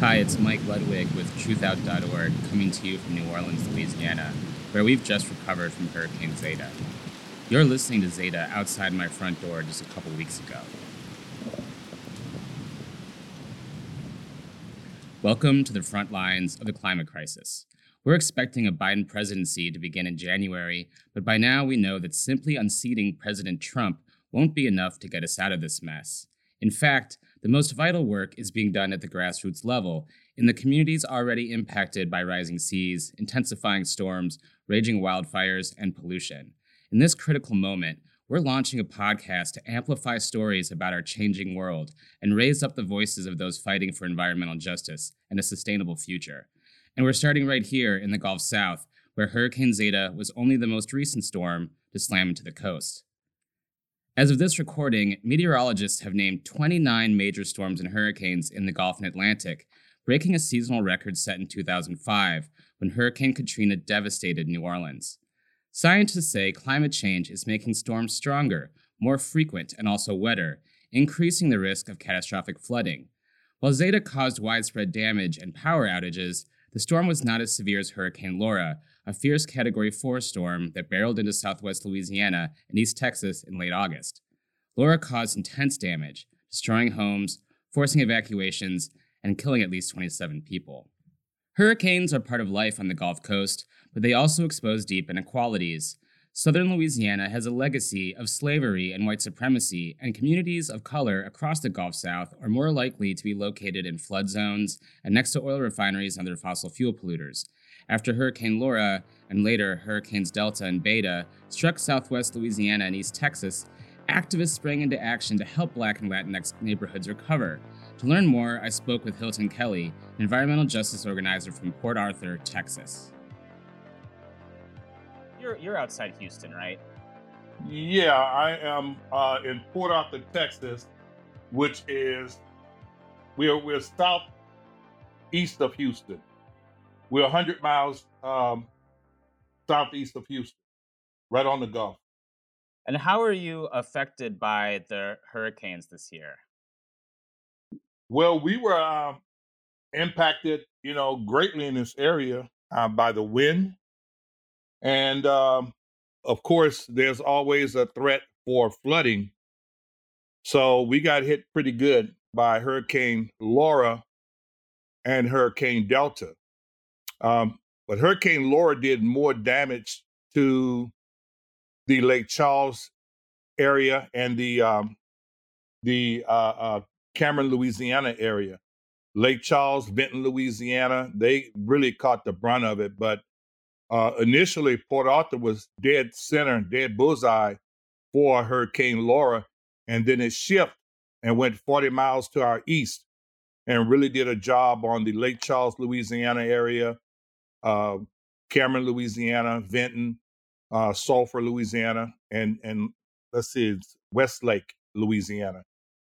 Hi, it's Mike Ludwig with TruthOut.org coming to you from New Orleans, Louisiana, where we've just recovered from Hurricane Zeta. You're listening to Zeta outside my front door just a couple weeks ago. Welcome to the front lines of the climate crisis. We're expecting a Biden presidency to begin in January, but by now we know that simply unseating President Trump won't be enough to get us out of this mess. In fact, the most vital work is being done at the grassroots level, in the communities already impacted by rising seas, intensifying storms, raging wildfires, and pollution. In this critical moment, we're launching a podcast to amplify stories about our changing world and raise up the voices of those fighting for environmental justice and a sustainable future. And we're starting right here in the Gulf South, where Hurricane Zeta was only the most recent storm to slam into the coast. As of this recording, meteorologists have named 29 major storms and hurricanes in the Gulf and Atlantic, breaking a seasonal record set in 2005 when Hurricane Katrina devastated New Orleans. Scientists say climate change is making storms stronger, more frequent, and also wetter, increasing the risk of catastrophic flooding. While Zeta caused widespread damage and power outages, the storm was not as severe as Hurricane Laura, a fierce Category 4 storm that barreled into southwest Louisiana and East Texas in late August. Laura caused intense damage, destroying homes, forcing evacuations, and killing at least 27 people. Hurricanes are part of life on the Gulf Coast, but they also expose deep inequalities. Southern Louisiana has a legacy of slavery and white supremacy, and communities of color across the Gulf South are more likely to be located in flood zones and next to oil refineries and other fossil fuel polluters. After Hurricane Laura and later Hurricanes Delta and Beta struck southwest Louisiana and East Texas, activists sprang into action to help Black and Latinx neighborhoods recover. To learn more, I spoke with Hilton Kelly, an environmental justice organizer from Port Arthur, Texas. You're, you're outside Houston, right? Yeah, I am uh, in Port Arthur, Texas, which is we're we're southeast of Houston. We're 100 miles um, southeast of Houston, right on the Gulf. And how are you affected by the hurricanes this year? Well, we were uh, impacted, you know, greatly in this area uh, by the wind, and um, of course, there's always a threat for flooding. So we got hit pretty good by Hurricane Laura and Hurricane Delta. Um, but Hurricane Laura did more damage to the Lake Charles area and the um, the uh, uh, Cameron, Louisiana area. Lake Charles, Vinton, Louisiana, they really caught the brunt of it. But uh, initially, Port Arthur was dead center, dead bullseye for Hurricane Laura, and then it shifted and went 40 miles to our east and really did a job on the Lake Charles, Louisiana area, uh, Cameron, Louisiana, Vinton, uh, Sulphur, Louisiana, and and let's see, Westlake, Louisiana.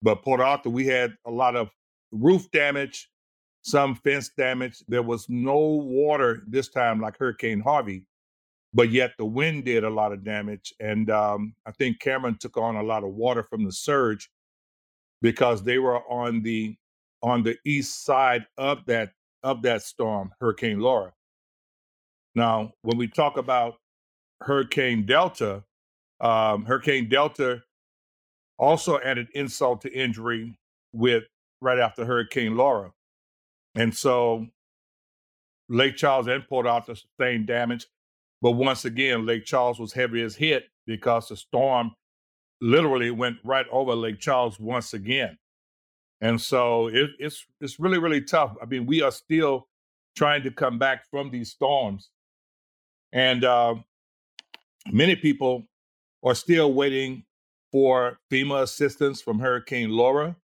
But Port Arthur, we had a lot of roof damage, some fence damage. There was no water this time like Hurricane Harvey, but yet the wind did a lot of damage. And um, I think Cameron took on a lot of water from the surge because they were on the on the east side of that of that storm, Hurricane Laura. Now, when we talk about Hurricane Delta, um, Hurricane Delta also added insult to injury with right after Hurricane Laura. And so Lake Charles and Port Arthur sustained damage. But once again, Lake Charles was heaviest hit because the storm literally went right over Lake Charles once again. And so it, it's it's really, really tough. I mean, we are still trying to come back from these storms. And uh, many people are still waiting for FEMA assistance from Hurricane Laura,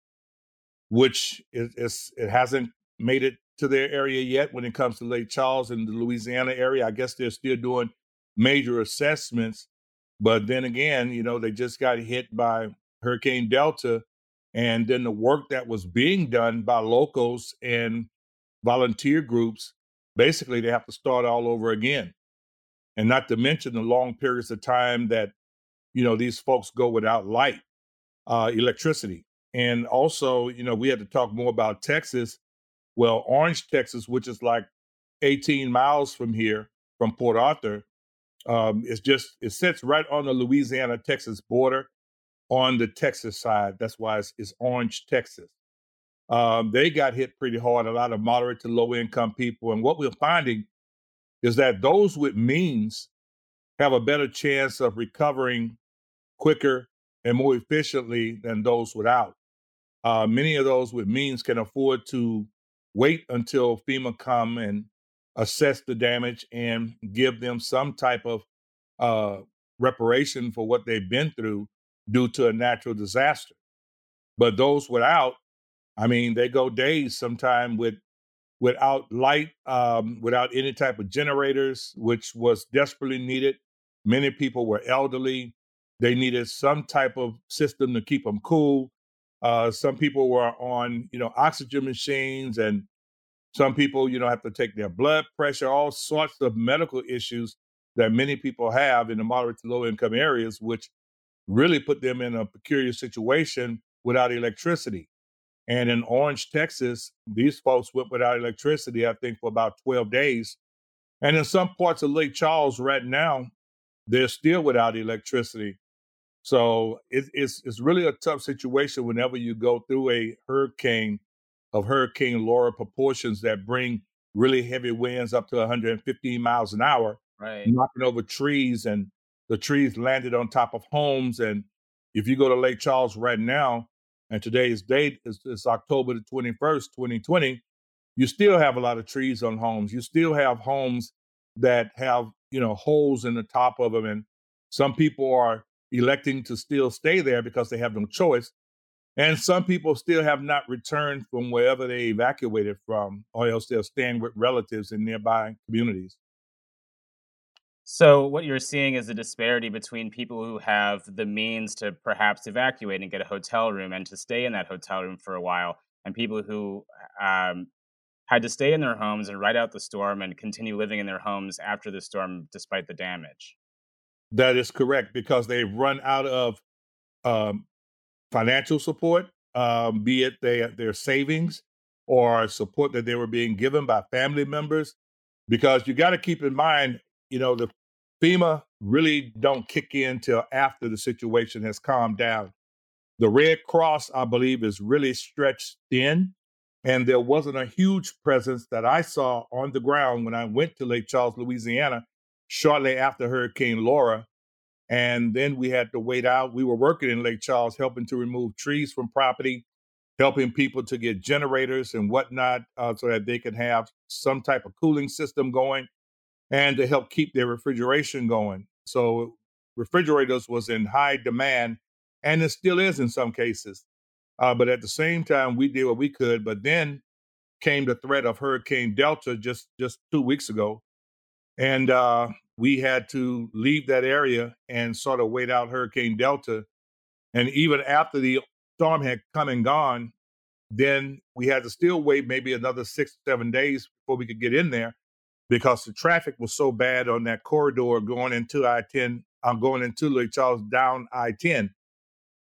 which is, is, it hasn't made it to their area yet when it comes to Lake Charles and the Louisiana area. I guess they're still doing major assessments. But then again, you know, they just got hit by Hurricane Delta. And then the work that was being done by locals and volunteer groups, basically, they have to start all over again and not to mention the long periods of time that you know these folks go without light uh, electricity and also you know we had to talk more about texas Well, Orange, Texas, which is like 18 miles from here, from Port Arthur, um, it's just it sits right on the Louisiana Texas border on the Texas side. That's why it's, it's Orange, Texas. Um, they got hit pretty hard, a lot of moderate to low income people. And what we're finding is that those with means have a better chance of recovering quicker and more efficiently than those without. Uh, many of those with means can afford to wait until FEMA come and assess the damage and give them some type of uh, reparation for what they've been through due to a natural disaster. But those without, I mean, they go days sometime with without light, um, without any type of generators, which was desperately needed. Many people were elderly. They needed some type of system to keep them cool. Uh, some people were on, you know, oxygen machines, and some people, you know, have to take their blood pressure. All sorts of medical issues that many people have in the moderate to low income areas, which really put them in a peculiar situation without electricity. And in Orange, Texas, these folks went without electricity, I think, for about 12 days. And in some parts of Lake Charles right now, they're still without electricity. So it, it's it's really a tough situation whenever you go through a hurricane of Hurricane Laura proportions that bring really heavy winds up to 115 miles an hour, right. knocking over trees, and the trees landed on top of homes. And if you go to Lake Charles right now, and today's date is, is October the 21st, 2020, you still have a lot of trees on homes. You still have homes that have, you know, holes in the top of them. And some people are electing to still stay there because they have no choice. And some people still have not returned from wherever they evacuated from, or else they're staying with relatives in nearby communities. So, what you're seeing is a disparity between people who have the means to perhaps evacuate and get a hotel room and to stay in that hotel room for a while, and people who um, had to stay in their homes and ride out the storm and continue living in their homes after the storm despite the damage. That is correct because they've run out of um, financial support, um, be it they, their savings or support that they were being given by family members. Because you got to keep in mind, you know, the FEMA really don't kick in till after the situation has calmed down. The Red Cross, I believe, is really stretched thin. And there wasn't a huge presence that I saw on the ground when I went to Lake Charles, Louisiana, shortly after Hurricane Laura. And then we had to wait out. We were working in Lake Charles, helping to remove trees from property, helping people to get generators and whatnot uh, so that they could have some type of cooling system going and to help keep their refrigeration going. So refrigerators was in high demand, and it still is in some cases. Uh, but at the same time, we did what we could. But then came the threat of Hurricane Delta just just two weeks ago, and uh, we had to leave that area and sort of wait out Hurricane Delta. And even after the storm had come and gone, then we had to still wait maybe another six seven days before we could get in there because the traffic was so bad on that corridor going into I 10, I'm uh, going into Lake Charles down I 10.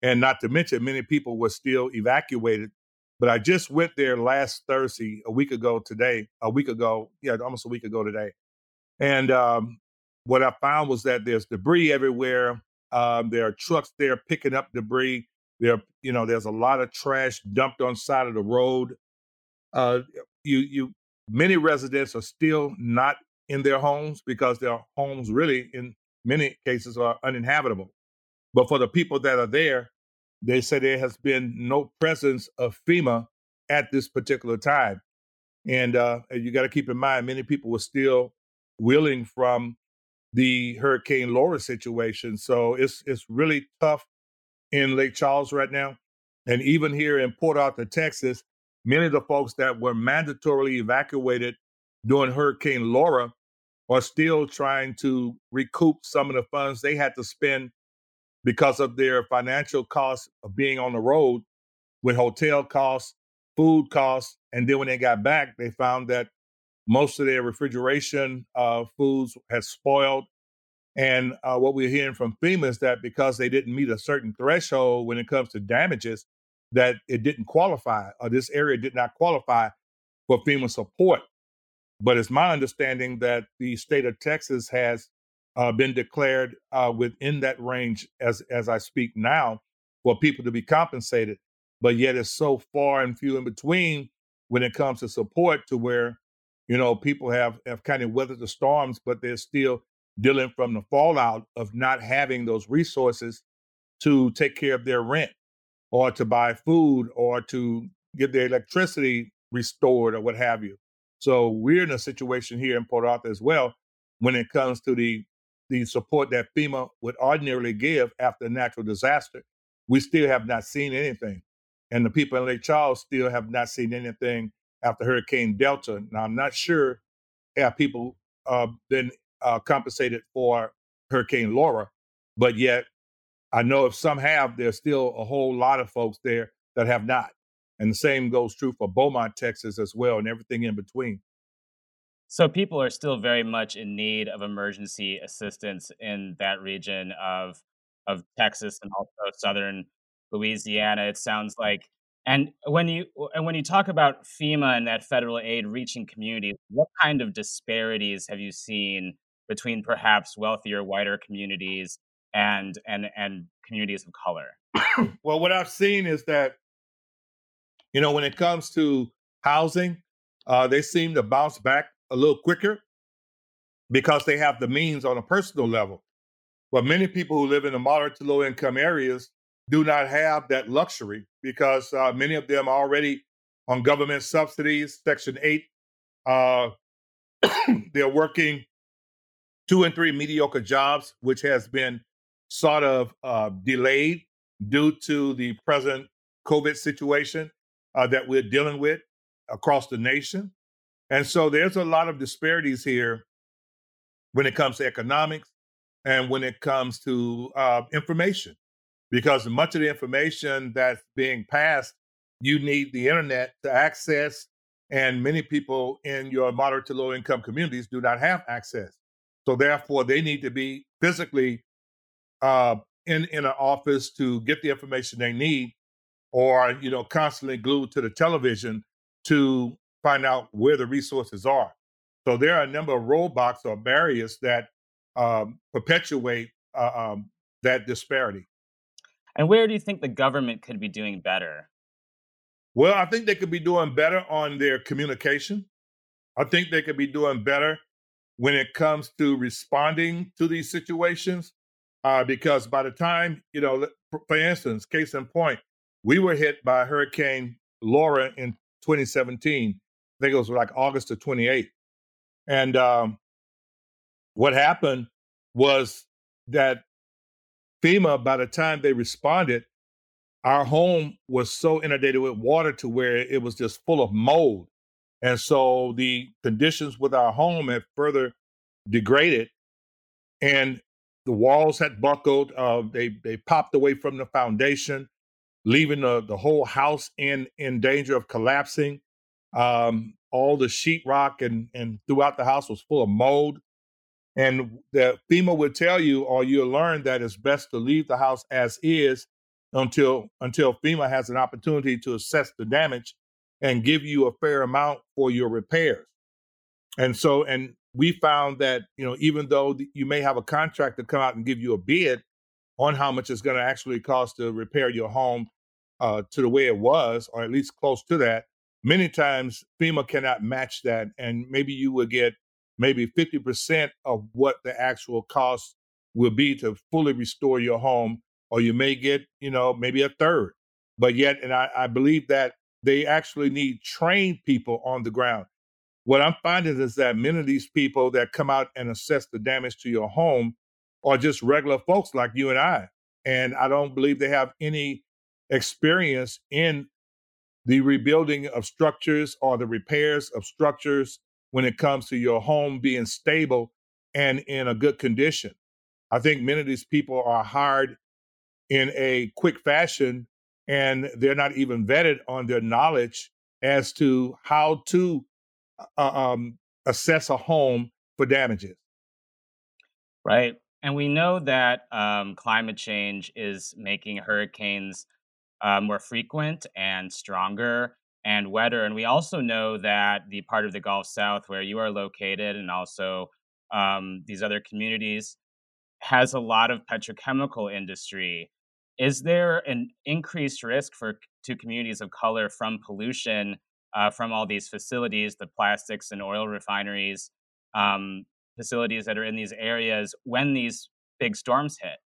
And not to mention, many people were still evacuated. But I just went there last Thursday, a week ago today, a week ago, yeah, almost a week ago today. And um, what I found was that there's debris everywhere. Um, there are trucks there picking up debris. There, you know, there's a lot of trash dumped on side of the road. Uh, you you Many residents are still not in their homes because their homes really, in many cases, are uninhabitable. But for the people that are there, they say there has been no presence of FEMA at this particular time. And uh, you got to keep in mind, many people were still willing from the Hurricane Laura situation. So it's it's really tough in Lake Charles right now. And even here in Port Arthur, Texas, Many of the folks that were mandatorily evacuated during Hurricane Laura are still trying to recoup some of the funds they had to spend because of their financial costs of being on the road with hotel costs, food costs. And then when they got back, they found that most of their refrigeration uh, foods had spoiled. And uh, what we're hearing from FEMA is that because they didn't meet a certain threshold when it comes to damages, that it didn't qualify or this area did not qualify for FEMA support. But it's my understanding that the state of Texas has uh, been declared uh, within that range as as I speak now for people to be compensated. But yet it's so far and few in between when it comes to support to where you know people have have kind of weathered the storms, but they're still dealing from the fallout of not having those resources to take care of their rent or to buy food or to get their electricity restored or what have you. So we're in a situation here in Port Arthur as well when it comes to the the support that FEMA would ordinarily give after a natural disaster. We still have not seen anything. And the people in Lake Charles still have not seen anything after Hurricane Delta. Now, I'm not sure have people uh, been uh, compensated for Hurricane Laura, but yet I know if some have, there's still a whole lot of folks there that have not. And the same goes true for Beaumont, Texas as well, and everything in between. So people are still very much in need of emergency assistance in that region of of Texas and also southern Louisiana. It sounds like. And when you and when you talk about FEMA and that federal aid reaching communities, what kind of disparities have you seen between perhaps wealthier, whiter communities and and and communities of color? well, what I've seen is that you know, when it comes to housing, uh, they seem to bounce back a little quicker because they have the means on a personal level. But many people who live in the moderate to low income areas do not have that luxury because uh, many of them are already on government subsidies, Section 8. Uh, they're working two and three mediocre jobs, which has been sort of uh, delayed due to the present COVID situation uh, that we're dealing with across the nation. And so there's a lot of disparities here when it comes to economics and when it comes to uh, information, because much of the information that's being passed, you need the internet to access. And many people in your moderate to low income communities do not have access. So therefore, they need to be physically uh, in in an office to get the information they need or you know constantly glued to the television to find out where the resources are. So there are a number of roadblocks or barriers that um, perpetuate uh, um, that disparity. And where do you think the government could be doing better? Well, I think they could be doing better on their communication. I think they could be doing better when it comes to responding to these situations. Uh, because by the time, you know, for instance, case in point, we were hit by Hurricane Laura in 2017. I think it was like August of 28th. And um, what happened was that FEMA, by the time they responded, our home was so inundated with water to where it was just full of mold. And so the conditions with our home had further degraded. And the walls had buckled. Uh, they they popped away from the foundation leaving the, the whole house in in danger of collapsing. Um, all the sheetrock and and throughout the house was full of mold. And the FEMA would tell you, or you'll learn that it's best to leave the house as is until until FEMA has an opportunity to assess the damage and give you a fair amount for your repairs. And so, and we found that you know even though you may have a contractor come out and give you a bid, on how much it's going to actually cost to repair your home uh, to the way it was, or at least close to that. Many times FEMA cannot match that, and maybe you will get maybe 50% of what the actual cost will be to fully restore your home, or you may get, you know, maybe a third. But yet, and I, I believe that they actually need trained people on the ground. What I'm finding is that many of these people that come out and assess the damage to your home are just regular folks like you and I. And I don't believe they have any experience in the rebuilding of structures or the repairs of structures when it comes to your home being stable and in a good condition. I think many of these people are hired in a quick fashion and they're not even vetted on their knowledge as to how to uh, um, assess a home for damages. Right. And we know that um, climate change is making hurricanes uh, more frequent and stronger. And wetter. And we also know that the part of the Gulf South where you are located and also um, these other communities has a lot of petrochemical industry. Is there an increased risk for to communities of color from pollution uh, from all these facilities, the plastics and oil refineries, um, facilities that are in these areas when these big storms hit?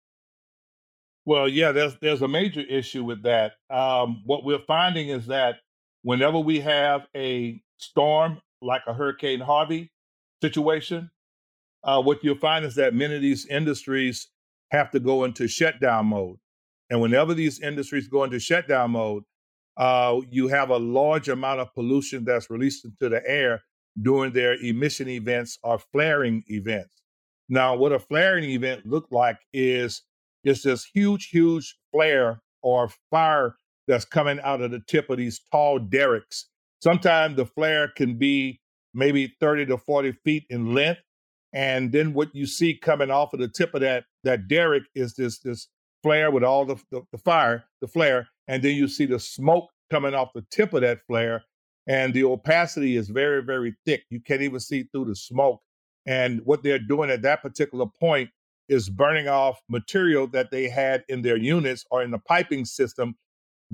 Well, yeah, there's there's a major issue with that. Um, what we're finding is that whenever we have a storm like a Hurricane Harvey situation, uh, what you'll find is that many of these industries have to go into shutdown mode. And whenever these industries go into shutdown mode, uh, you have a large amount of pollution that's released into the air during their emission events or flaring events. Now, what a flaring event looked like is it's this huge, huge flare or fire that's coming out of the tip of these tall derricks. Sometimes the flare can be maybe 30 to 40 feet in length. And then what you see coming off of the tip of that that derrick is this this flare with all the, the, the fire, the flare, and then you see the smoke coming off the tip of that flare. And the opacity is very, very thick. You can't even see through the smoke. And what they're doing at that particular point is burning off material that they had in their units or in the piping system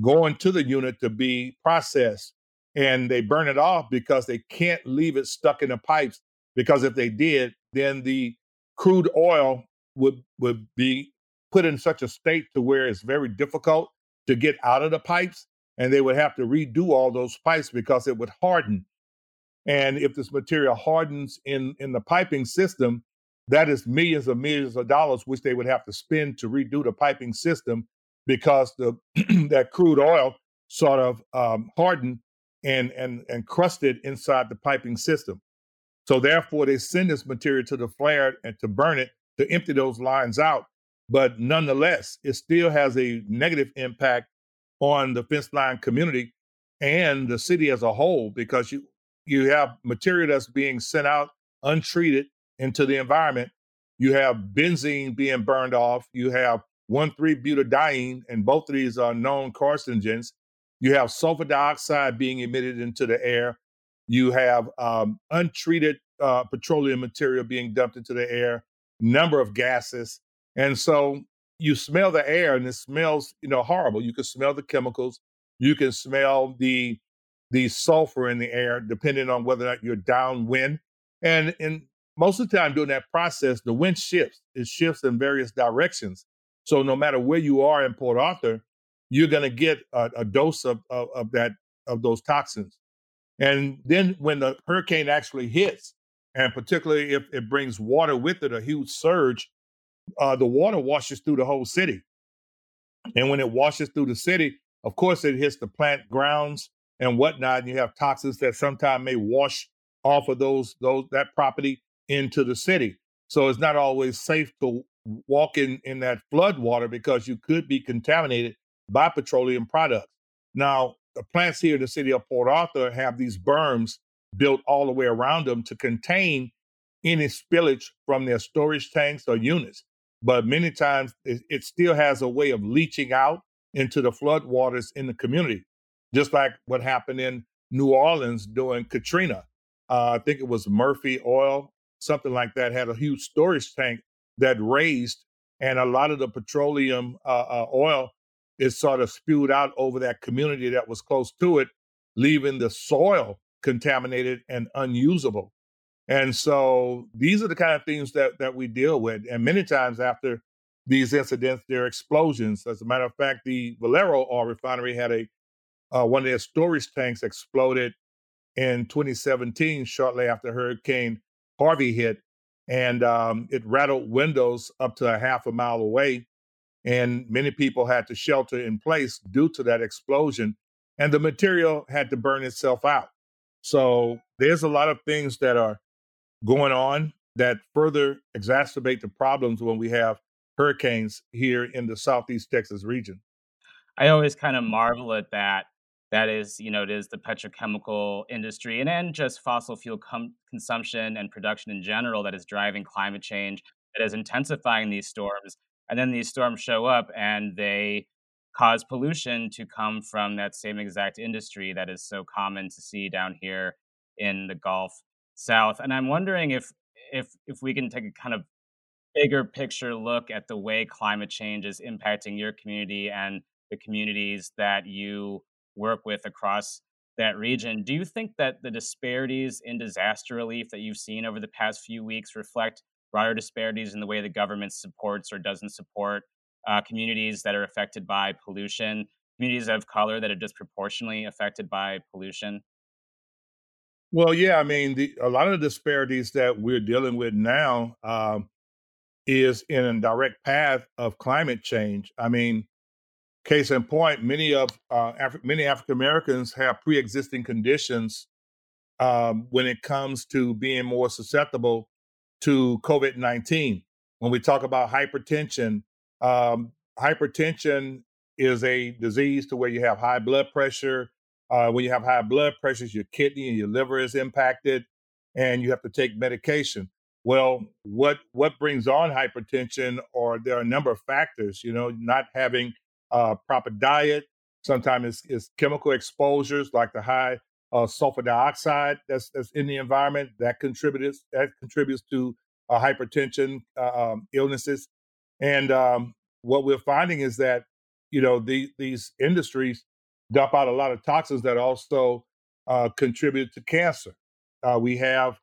going to the unit to be processed. And they burn it off because they can't leave it stuck in the pipes. Because if they did, then the crude oil would would be put in such a state to where it's very difficult to get out of the pipes and they would have to redo all those pipes because it would harden and if this material hardens in in the piping system that is millions of millions of dollars which they would have to spend to redo the piping system because the that crude oil sort of um, hardened and and and crusted inside the piping system so therefore they send this material to the flare and to burn it to empty those lines out but nonetheless, it still has a negative impact on the fence line community and the city as a whole because you you have material that's being sent out untreated into the environment. You have benzene being burned off. You have 1,3-butadiene, and both of these are known carcinogens. You have sulfur dioxide being emitted into the air. You have um, untreated uh, petroleum material being dumped into the air, number of gases. And so you smell the air and it smells, you know, horrible. You can smell the chemicals. You can smell the the sulfur in the air, depending on whether or not you're downwind. And and most of the time during that process, the wind shifts. It shifts in various directions. So no matter where you are in Port Arthur, you're going to get a, a dose of, of, of that of those toxins. And then when the hurricane actually hits, and particularly if it brings water with it, a huge surge, uh, the water washes through the whole city. And when it washes through the city, of course, it hits the plant grounds and whatnot. And you have toxins that sometimes may wash off of those those that property into the city. So it's not always safe to walk in in that flood water because you could be contaminated by petroleum products. Now, the plants here in the city of Port Arthur have these berms built all the way around them to contain any spillage from their storage tanks or units but many times it, it still has a way of leaching out into the floodwaters in the community, just like what happened in New Orleans during Katrina. Uh, I think it was Murphy Oil, something like that, had a huge storage tank that raised, and a lot of the petroleum uh, uh, oil is sort of spewed out over that community that was close to it, leaving the soil contaminated and unusable. And so these are the kind of things that that we deal with. And many times after these incidents, there are explosions. As a matter of fact, the Valero oil refinery had a uh, one of their storage tanks exploded in 2017, shortly after Hurricane Harvey hit, and um, it rattled windows up to a half a mile away. And many people had to shelter in place due to that explosion, and the material had to burn itself out. So there's a lot of things that are going on that further exacerbate the problems when we have hurricanes here in the southeast Texas region. I always kind of marvel at that. That is, you know, it is the petrochemical industry and then just fossil fuel com- consumption and production in general that is driving climate change, that is intensifying these storms. And then these storms show up and they cause pollution to come from that same exact industry that is so common to see down here in the Gulf South. And I'm wondering if if if we can take a kind of bigger picture look at the way climate change is impacting your community and the communities that you work with across that region. Do you think that the disparities in disaster relief that you've seen over the past few weeks reflect broader disparities in the way the government supports or doesn't support uh, communities that are affected by pollution, communities of color that are disproportionately affected by pollution? Well, yeah, I mean, the, a lot of the disparities that we're dealing with now um, is in a direct path of climate change. I mean, case in point, many of uh, many African Americans have pre-existing conditions um, when it comes to being more susceptible to COVID nineteen. When we talk about hypertension, um, hypertension is a disease to where you have high blood pressure. Uh, when you have high blood pressure, your kidney and your liver is impacted, and you have to take medication. Well, what what brings on hypertension? Or there are a number of factors. You know, not having uh, proper diet. Sometimes it's, it's, chemical exposures like the high uh, sulfur dioxide that's that's in the environment that contributes that contributes to uh, hypertension uh, um, illnesses. And um, what we're finding is that you know the, these industries dump out a lot of toxins that also uh, contribute to cancer. Uh, we have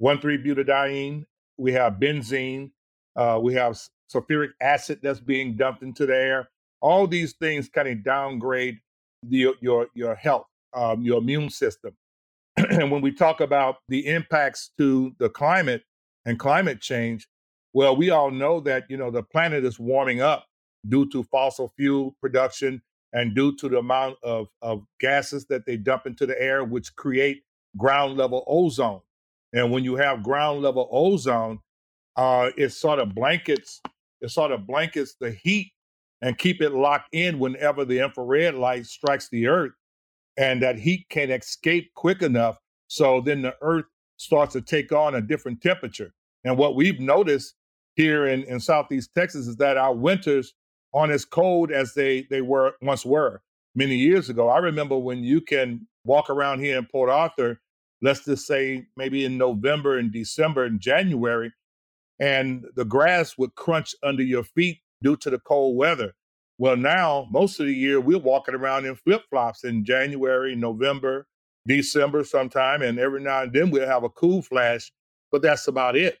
1,3-butadiene, we have benzene, we have sulfuric acid that's being dumped into the air. All these things kind of downgrade the, your your health, um, your immune system. and when we talk about the impacts to the climate and climate change, well, we all know that you know the planet is warming up due to fossil fuel production and due to the amount of, of gases that they dump into the air, which create ground level ozone. And when you have ground level ozone, uh, it sort of blankets it sort of blankets the heat and keep it locked in whenever the infrared light strikes the earth, and that heat can't escape quick enough. So then the earth starts to take on a different temperature. And what we've noticed here in, in Southeast Texas is that our winters aren't as cold as they, they were once were many years ago. I remember when you can walk around here in Port Arthur, let's just say maybe in November and December and January, and the grass would crunch under your feet due to the cold weather. Well, now most of the year we're walking around in flip flops in January, November, December sometime, and every now and then we'll have a cool flash, but that's about it.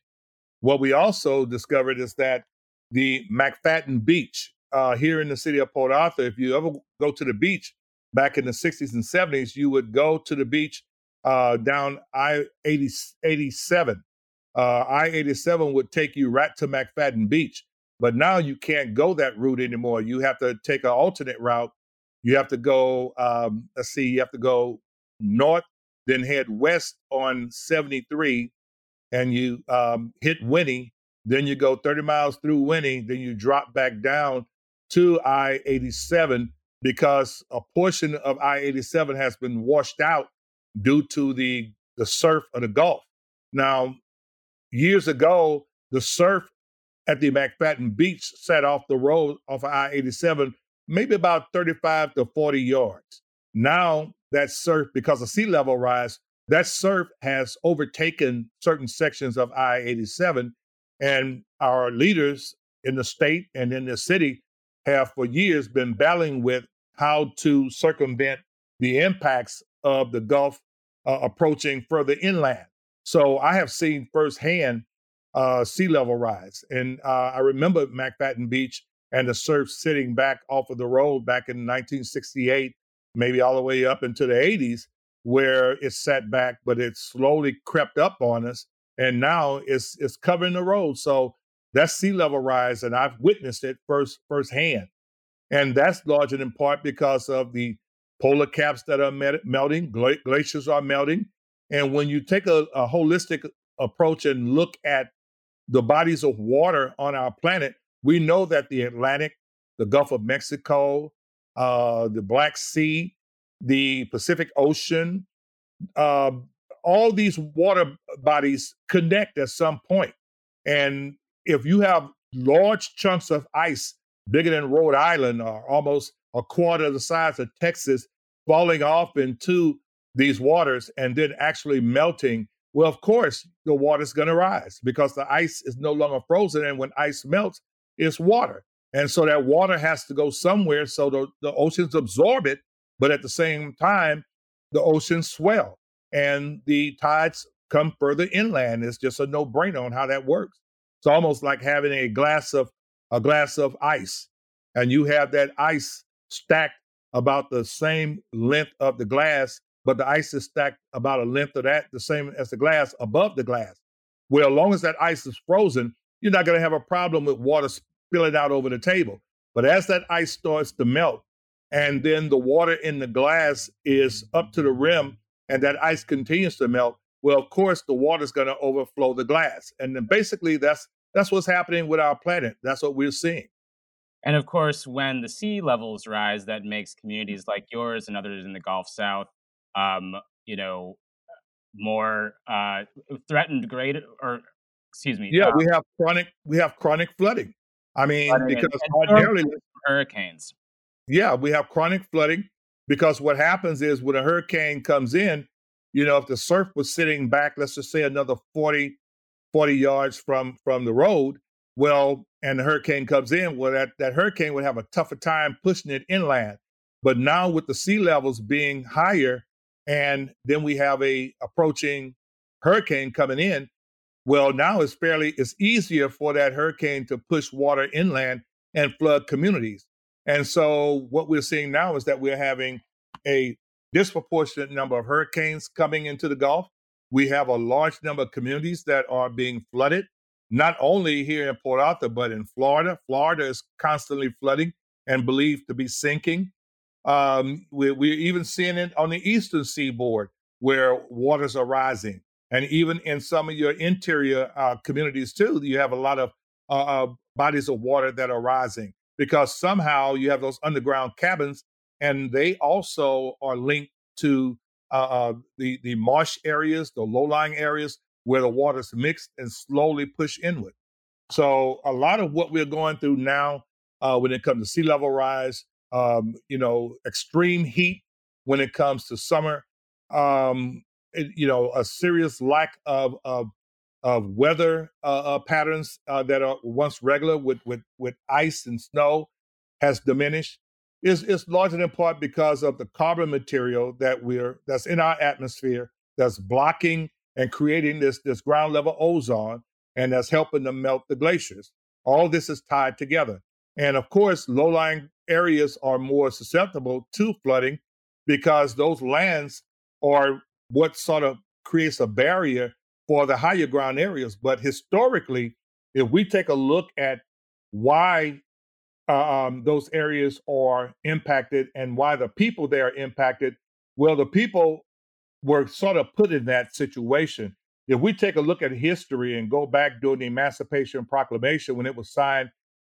What we also discovered is that the McFaddin Beach uh, here in the city of Port Arthur, if you ever go to the beach back in the 60s and 70s, you would go to the beach uh, down I 87. Uh, I 87 would take you right to McFaddin Beach. But now you can't go that route anymore. You have to take an alternate route. You have to go, um, let's see, you have to go north, then head west on 73 and you um, hit Winnie, then you go 30 miles through Winnie, then you drop back down to I 87 because a portion of I 87 has been washed out due to the, the surf of the Gulf. Now, years ago, the surf at the McFaddin Beach set off the road off of I 87, maybe about 35 to 40 yards. Now, that surf, because of sea level rise, that surf has overtaken certain sections of I 87. And our leaders in the state and in the city have for years been battling with how to circumvent the impacts of the Gulf uh, approaching further inland. So I have seen firsthand uh, sea level rise. And uh, I remember McFaddin Beach and the surf sitting back off of the road back in 1968, maybe all the way up into the 80s where it sat back, but it slowly crept up on us, and now it's it's covering the road. So that's sea level rise, and I've witnessed it first firsthand, and that's largely in part because of the polar caps that are melting, gla- glaciers are melting, and when you take a, a holistic approach and look at the bodies of water on our planet, we know that the Atlantic, the Gulf of Mexico, uh, the Black Sea, the Pacific Ocean, uh, all these water bodies connect at some point. And if you have large chunks of ice bigger than Rhode Island or almost a quarter the size of Texas falling off into these waters and then actually melting, well, of course, the water's going to rise because the ice is no longer frozen. And when ice melts, it's water. And so that water has to go somewhere so the, the oceans absorb it. But at the same time, the oceans swell and the tides come further inland. It's just a no brainer on how that works. It's almost like having a glass of a glass of ice, and you have that ice stacked about the same length of the glass, but the ice is stacked about a length of that, the same as the glass above the glass. Well, as long as that ice is frozen, you're not going to have a problem with water spilling out over the table. But as that ice starts to melt, and then the water in the glass is up to the rim, and that ice continues to melt, well, of course, the water is going to overflow the glass. And then basically, that's that's what's happening with our planet. That's what we're seeing. And of course, when the sea levels rise, that makes communities like yours and others in the Gulf South, um, you know, more uh, threatened. Great, or excuse me. Yeah, we have chronic. We have chronic flooding. I mean, because and, ordinarily hurricanes. Yeah, we have chronic flooding because what happens is when a hurricane comes in, you know, if the surf was sitting back, let's just say another 40, 40 yards from from the road, well, and the hurricane comes in, well, that, that hurricane would have a tougher time pushing it inland. But now with the sea levels being higher, and then we have a approaching hurricane coming in, well, now it's fairly it's easier for that hurricane to push water inland and flood communities. And so what we're seeing now is that we're having a disproportionate number of hurricanes coming into the Gulf. We have a large number of communities that are being flooded, not only here in Port Arthur, but in Florida. Florida is constantly flooding and believed to be sinking. Um, we're, we're even seeing it on the eastern seaboard where waters are rising. And even in some of your interior uh, communities, too, you have a lot of uh, uh, bodies of water that are rising because somehow you have those underground cabins and they also are linked to uh, uh, the the marsh areas, the low lying areas where the water's mixed and slowly push inward. So a lot of what we're going through now, uh, when it comes to sea level rise, um, you know, extreme heat when it comes to summer, um, it, you know, a serious lack of of, of weather uh, uh, patterns uh, that are once regular with with with ice and snow has diminished is is largely in part because of the carbon material that we're that's in our atmosphere that's blocking and creating this this ground level ozone and that's helping to melt the glaciers. All this is tied together. And of course, low lying areas are more susceptible to flooding because those lands are what sort of creates a barrier for the higher ground areas. But historically, if we take a look at why uh, um, those areas are impacted and why the people there are impacted. Well, the people were sort of put in that situation. If we take a look at history and go back during the Emancipation Proclamation when it was signed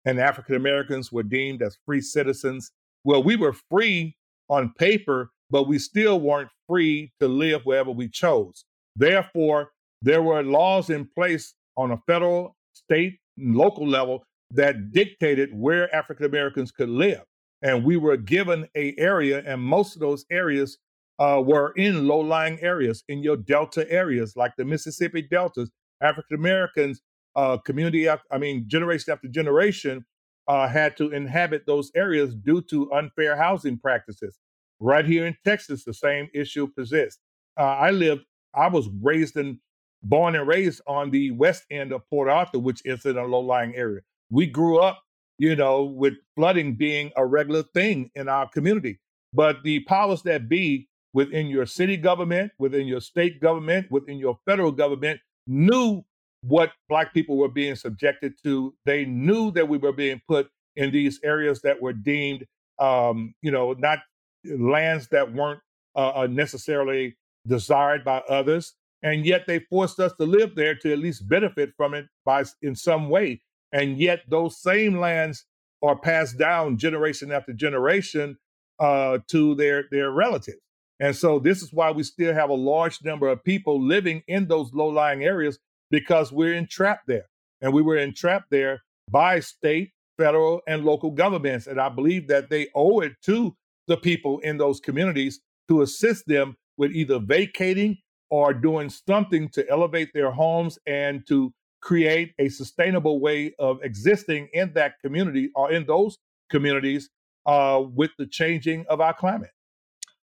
and African Americans were deemed as free citizens, well, we were free on paper, but we still weren't free to live wherever we chose. Therefore, there were laws in place on a federal, state, and local level that dictated where African Americans could live. And we were given a area, and most of those areas uh, were in low-lying areas, in your delta areas, like the Mississippi deltas. African Americans, uh, community, I mean, generation after generation, uh, had to inhabit those areas due to unfair housing practices. Right here in Texas, the same issue persists. Uh, I lived, I was raised and born and raised on the west end of Port Arthur, which is in a low-lying area we grew up, you know, with flooding being a regular thing in our community. But the powers that be within your city government, within your state government, within your federal government knew what Black people were being subjected to. They knew that we were being put in these areas that were deemed, um, you know, not lands that weren't uh, uh necessarily desired by others. And yet they forced us to live there to at least benefit from it by in some way. And yet, those same lands are passed down generation after generation uh, to their, their relatives. And so, this is why we still have a large number of people living in those low lying areas because we're entrapped there. And we were entrapped there by state, federal and local governments. And I believe that they owe it to the people in those communities to assist them with either vacating or doing something to elevate their homes and to create a sustainable way of existing in that community or in those communities uh, with the changing of our climate.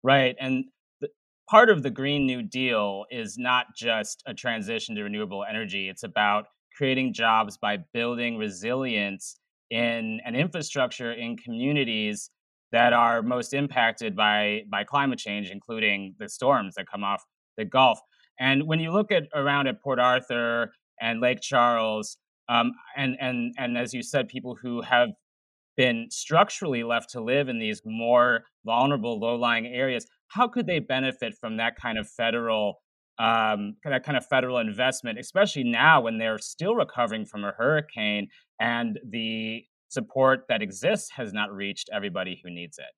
Right. And part of the Green New Deal is not just a transition to renewable energy, it's about creating jobs by building resilience in an infrastructure in communities that are most impacted by by climate change, including the storms that come off the Gulf. And when you look at around at Port Arthur and Lake Charles, um, and and and as you said, people who have been structurally left to live in these more vulnerable, low-lying areas, how could they benefit from that kind of federal um, that kind of federal investment, especially now when they're still recovering from a hurricane and the support that exists has not reached everybody who needs it?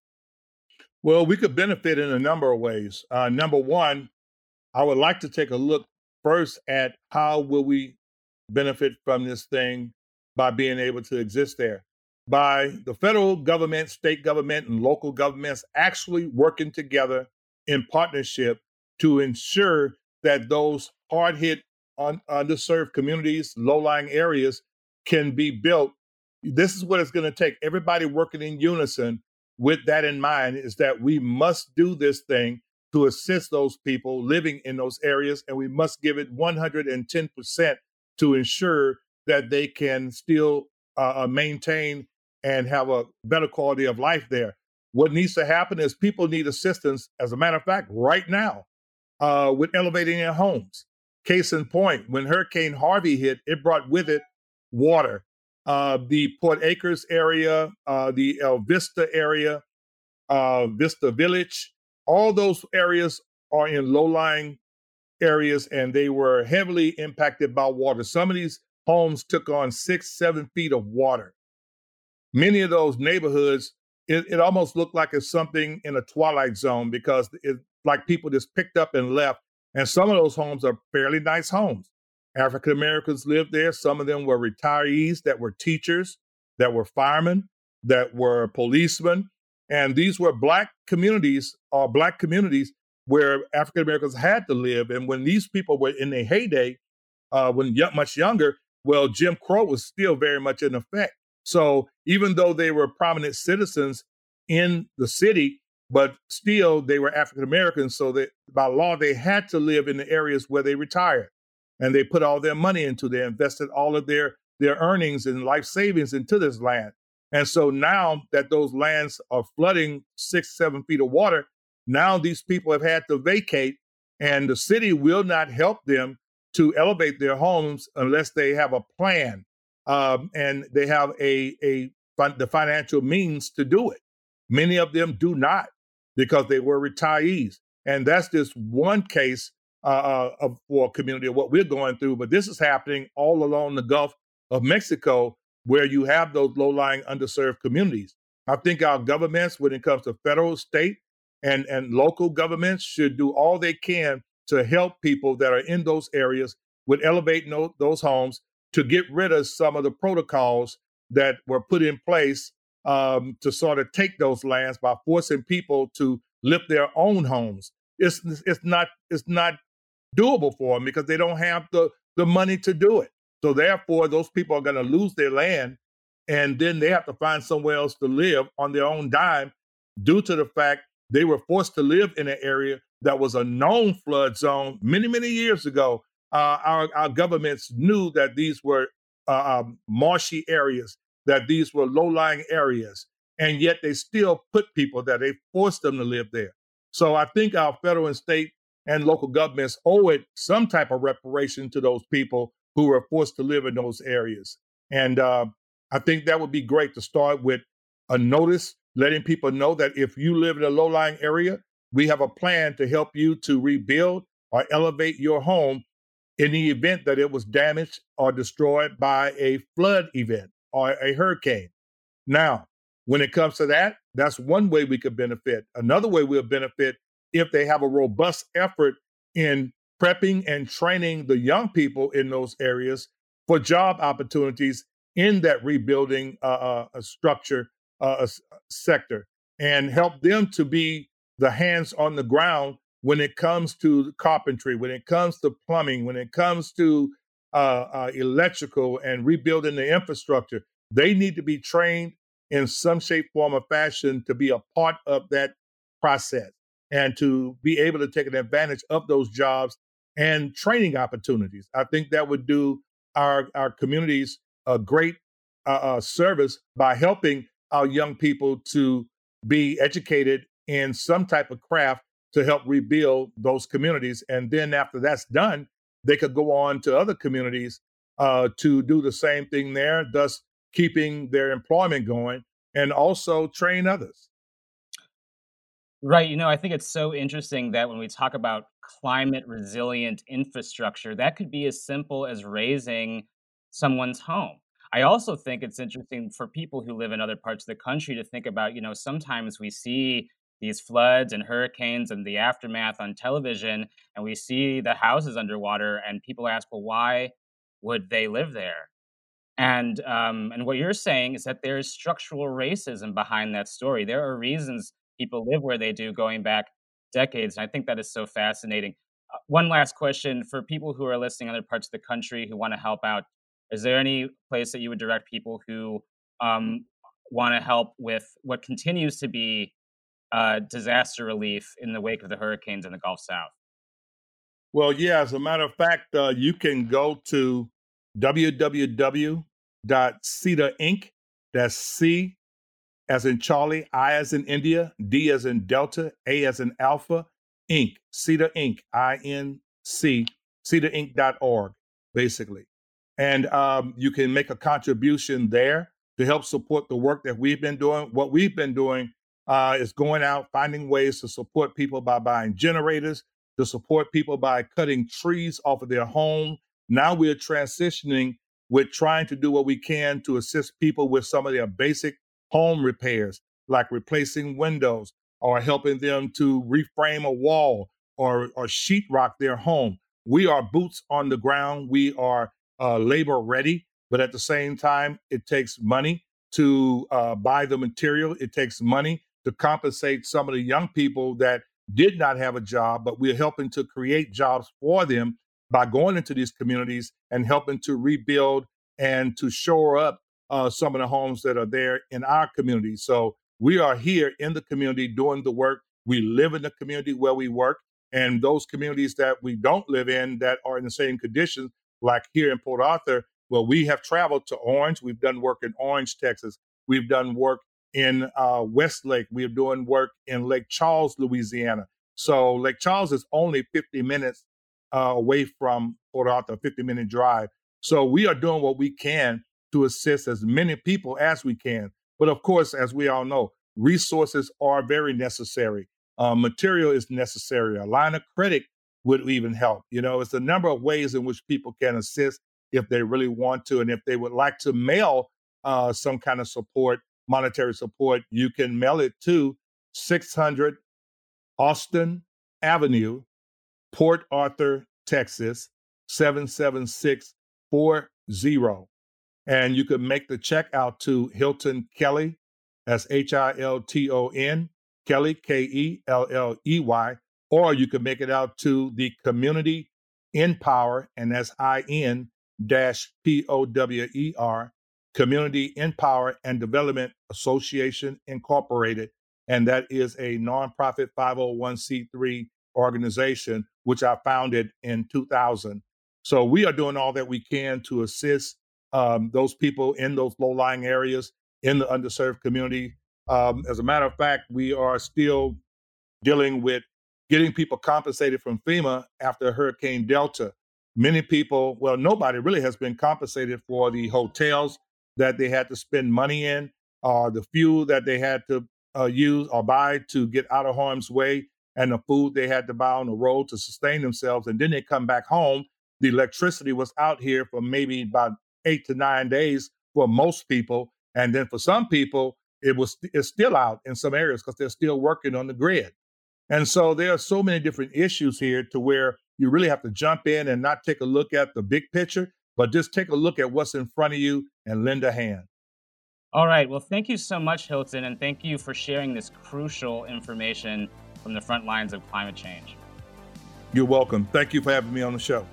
Well, we could benefit in a number of ways. Uh, number one, I would like to take a look first at how will we benefit from this thing by being able to exist there by the federal government, state government, and local governments actually working together in partnership to ensure that those hard hit, un- underserved communities, low lying areas can be built. This is what it's going to take. Everybody working in unison with that in mind is that we must do this thing to assist those people living in those areas, and we must give it 110% to ensure that they can still uh, uh maintain and have a better quality of life there. What needs to happen is people need assistance, as a matter of fact, right now, uh, with elevating their homes. Case in point, when Hurricane Harvey hit, it brought with it water. Uh, the Port Acres area, uh, the El Vista area, uh, Vista Village, all those areas are in low lying areas and they were heavily impacted by water. Some of these homes took on six, seven feet of water many of those neighborhoods, it, it almost looked like it's something in a twilight zone because it like people just picked up and left. And some of those homes are fairly nice homes. African Americans lived there. Some of them were retirees that were teachers, that were firemen, that were policemen. And these were black communities or black communities where African Americans had to live. And when these people were in their heyday, uh, when y- much younger, well, Jim Crow was still very much in effect. So even though they were prominent citizens in the city, but still they were African Americans. So that by law, they had to live in the areas where they retired. And they put all their money into, they invested all of their, their earnings and life savings into this land. And so now that those lands are flooding six, seven feet of water, now these people have had to vacate, and the city will not help them to elevate their homes unless they have a plan um, and they have a a the financial means to do it. Many of them do not because they were retirees, and that's just one case uh, uh, of for a community of what we're going through. But this is happening all along the Gulf of Mexico, where you have those low-lying, underserved communities. I think our governments, when it comes to federal, state, and and local governments, should do all they can to help people that are in those areas with elevating those homes to get rid of some of the protocols that were put in place um, to sort of take those lands by forcing people to lift their own homes. It's it's not it's not doable for them because they don't have the the money to do it. So therefore, those people are going to lose their land, and then they have to find somewhere else to live on their own dime, due to the fact they were forced to live in an area that was a known flood zone many many years ago uh, our, our governments knew that these were uh, um, marshy areas, that these were low lying areas, and yet they still put people there. They forced them to live there. So I think our federal and state and local governments owe it some type of reparation to those people who were forced to live in those areas. And uh, I think that would be great to start with a notice letting people know that if you live in a low lying area, we have a plan to help you to rebuild or elevate your home in the event that it was damaged or destroyed by a flood event or a hurricane. Now, when it comes to that, that's one way we could benefit. Another way we'll benefit if they have a robust effort in prepping and training the young people in those areas for job opportunities in that rebuilding uh, uh, structure uh, sector and help them to be the hands on the ground when it comes to carpentry, when it comes to plumbing, when it comes to uh, uh, electrical and rebuilding the infrastructure. They need to be trained in some shape, form, or fashion to be a part of that process and to be able to take an advantage of those jobs and training opportunities. I think that would do our, our communities a great uh, uh, service by helping our young people to be educated in some type of craft to help rebuild those communities. And then after that's done, they could go on to other communities uh, to do the same thing there, thus keeping their employment going and also train others. Right. You know, I think it's so interesting that when we talk about climate resilient infrastructure, that could be as simple as raising someone's home. I also think it's interesting for people who live in other parts of the country to think about, you know, sometimes we see these floods and hurricanes and the aftermath on television, and we see the houses underwater, and people ask, well, why would they live there? And um, and what you're saying is that there is structural racism behind that story. There are reasons people live where they do going back decades, and I think that is so fascinating. Uh, one last question for people who are listening in other parts of the country who want to help out. Is there any place that you would direct people who um, want to help with what continues to be uh, disaster relief in the wake of the hurricanes in the Gulf South? Well, yeah, as a matter of fact, uh, you can go to www.cida That's C as in Charlie, I as in India, D as in Delta, A as in Alpha, Inc. CIDA Inc. I N C. CIDAInc.org, basically. And um, you can make a contribution there to help support the work that we've been doing. What we've been doing uh, is going out, finding ways to support people by buying generators, to support people by cutting trees off of their home. Now we're transitioning with trying to do what we can to assist people with some of their basic home repairs, like replacing windows or helping them to reframe a wall or, or sheetrock their home. We are boots on the ground. We are uh, labor ready, but at the same time, it takes money to uh, buy the material. It takes money to compensate some of the young people that did not have a job, but we're helping to create jobs for them by going into these communities and helping to rebuild and to shore up uh, some of the homes that are there in our community. So we are here in the community doing the work. We live in the community where we work. And those communities that we don't live in that are in the same conditions, like here in Port Arthur, well, we have traveled to Orange. We've done work in Orange, Texas. We've done work in uh, Westlake. We're doing work in Lake Charles, Louisiana. So Lake Charles is only 50 minutes uh, away from Port Arthur, 50 minute drive. So we are doing what we can to assist as many people as we can. But of course, as we all know, resources are very necessary. Uh, material is necessary. A line of credit would even help. You know, it's a number of ways in which people can assist if they really want to. And if they would like to mail uh, some kind of support, monetary support, you can mail it to 600 Austin Avenue, Port Arthur, Texas, 77640. And you could make the check out to Hilton Kelley, that's H I L T O N, Kelley, K E L L E Y, or you could make it out to the Community In-Power, and that's I N dash P O W E R, Community In-Power and Development Association Incorporated. And that is a nonprofit 501c3 organization, which I founded in 2000. So we are doing all that we can to assist um, those people in those low lying areas in the underserved community. Um, as a matter of fact, we are still dealing with getting people compensated from FEMA after Hurricane Delta. Many people, well, nobody really has been compensated for the hotels that they had to spend money in, or uh, the fuel that they had to uh, use or buy to get out of harm's way, and the food they had to buy on the road to sustain themselves. And then they come back home. The electricity was out here for maybe about eight to nine days for most people, and then for some people, it was it's still out in some areas because they're still working on the grid. And so there are so many different issues here to where you really have to jump in and not take a look at the big picture but just take a look at what's in front of you and lend a hand. All right. Well, thank you so much, Hilton, and thank you for sharing this crucial information from the front lines of climate change. You're welcome. Thank you for having me on the show.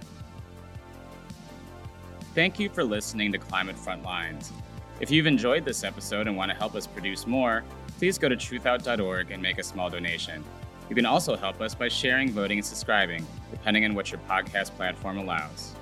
Thank you for listening to Climate Frontlines. If you've enjoyed this episode and want to help us produce more, please go to truthout.org and make a small donation. You can also help us by sharing, voting, and subscribing, depending on what your podcast platform allows.